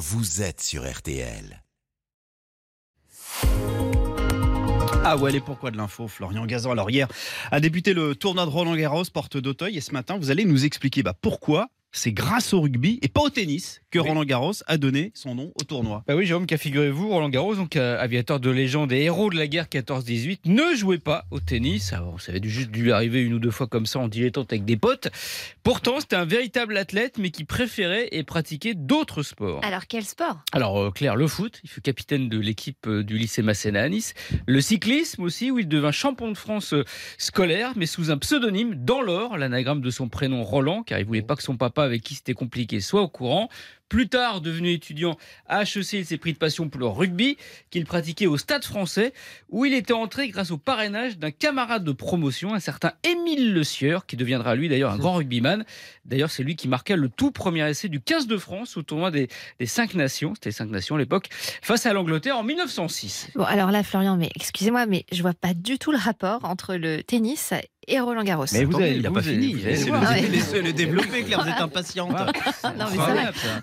vous êtes sur RTL. Ah ouais, et pourquoi de l'info, Florian Gazan Alors hier a débuté le tournoi de Roland Garros, porte d'Auteuil, et ce matin, vous allez nous expliquer bah, pourquoi c'est grâce au rugby et pas au tennis que Roland Garros a donné son nom au tournoi. Bah oui, Jérôme, car figurez-vous, Roland Garros, donc euh, aviateur de légende et héros de la guerre 14-18, ne jouait pas au tennis. Alors, ça avait juste dû lui arriver une ou deux fois comme ça en dilettante avec des potes. Pourtant, c'était un véritable athlète, mais qui préférait et pratiquait d'autres sports. Alors, quel sport? Alors, euh, Claire, le foot, il fut capitaine de l'équipe euh, du lycée Masséna à Nice. Le cyclisme aussi, où il devint champion de France scolaire, mais sous un pseudonyme dans l'or, l'anagramme de son prénom Roland, car il voulait pas que son papa, avec qui c'était compliqué, soit au courant. Plus tard, devenu étudiant à HEC, il s'est pris de passion pour le rugby qu'il pratiquait au Stade français, où il était entré grâce au parrainage d'un camarade de promotion, un certain Émile Le Sieur, qui deviendra lui d'ailleurs un grand rugbyman. D'ailleurs, c'est lui qui marqua le tout premier essai du 15 de France au tournoi des, des cinq nations, c'était les cinq nations à l'époque, face à l'Angleterre en 1906. Bon, alors là, Florian, mais excusez-moi, mais je vois pas du tout le rapport entre le tennis et Roland Garros. Mais vous avez- il n'a vous pas avez- fini. vous allez Laissez-le voir. Ouais. laissez-le le développer, Claire, vous êtes impatiente. Non, mais ça.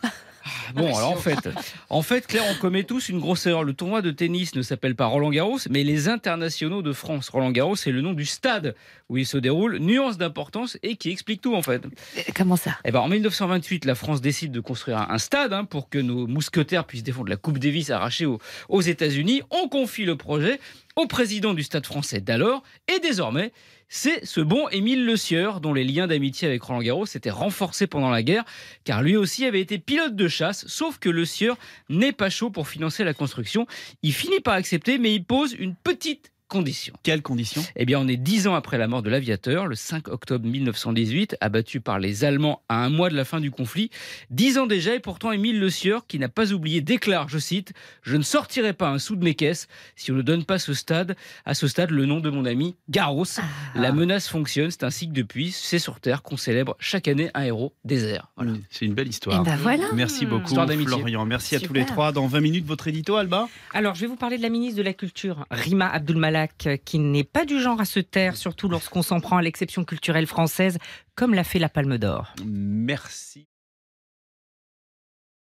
Bon, alors en fait, en fait, Claire, on commet tous une grosse erreur. Le tournoi de tennis ne s'appelle pas Roland Garros, mais les internationaux de France. Roland Garros, c'est le nom du stade où il se déroule. Nuance d'importance et qui explique tout en fait. Euh, Comment ça? Eh ben, en 1928, la France décide de construire un un stade hein, pour que nos mousquetaires puissent défendre la Coupe Davis arrachée aux, aux États-Unis. On confie le projet au président du stade français d'alors et désormais, c'est ce bon Émile Le Sieur dont les liens d'amitié avec Roland Garros s'étaient renforcés pendant la guerre, car lui aussi avait été pilote de chasse, sauf que Le Sieur n'est pas chaud pour financer la construction. Il finit par accepter, mais il pose une petite condition. Quelles conditions? Eh bien, on est dix ans après la mort de l'aviateur, le 5 octobre 1918, abattu par les Allemands à un mois de la fin du conflit. Dix ans déjà, et pourtant Émile Le Sieur, qui n'a pas oublié, déclare, je cite, Je ne sortirai pas un sou de mes caisses si on ne donne pas ce stade, à ce stade le nom de mon ami Garros. La menace fonctionne, c'est ainsi que depuis, c'est sur Terre qu'on célèbre chaque année un héros désert. Voilà. Oui, C'est une belle Eh histoire. ben voilà. Merci beaucoup, Histoire d'amitié. Florian. Merci à tous les trois. Dans 20 minutes, votre édito, Alba? Alors, je vais vous parler de la ministre de la Culture, Rima Abdulmalak, euh, qui n'est pas du genre à se taire, surtout lorsqu'on s'en prend à l'exception culturelle française, comme l'a fait la Palme d'Or. Merci.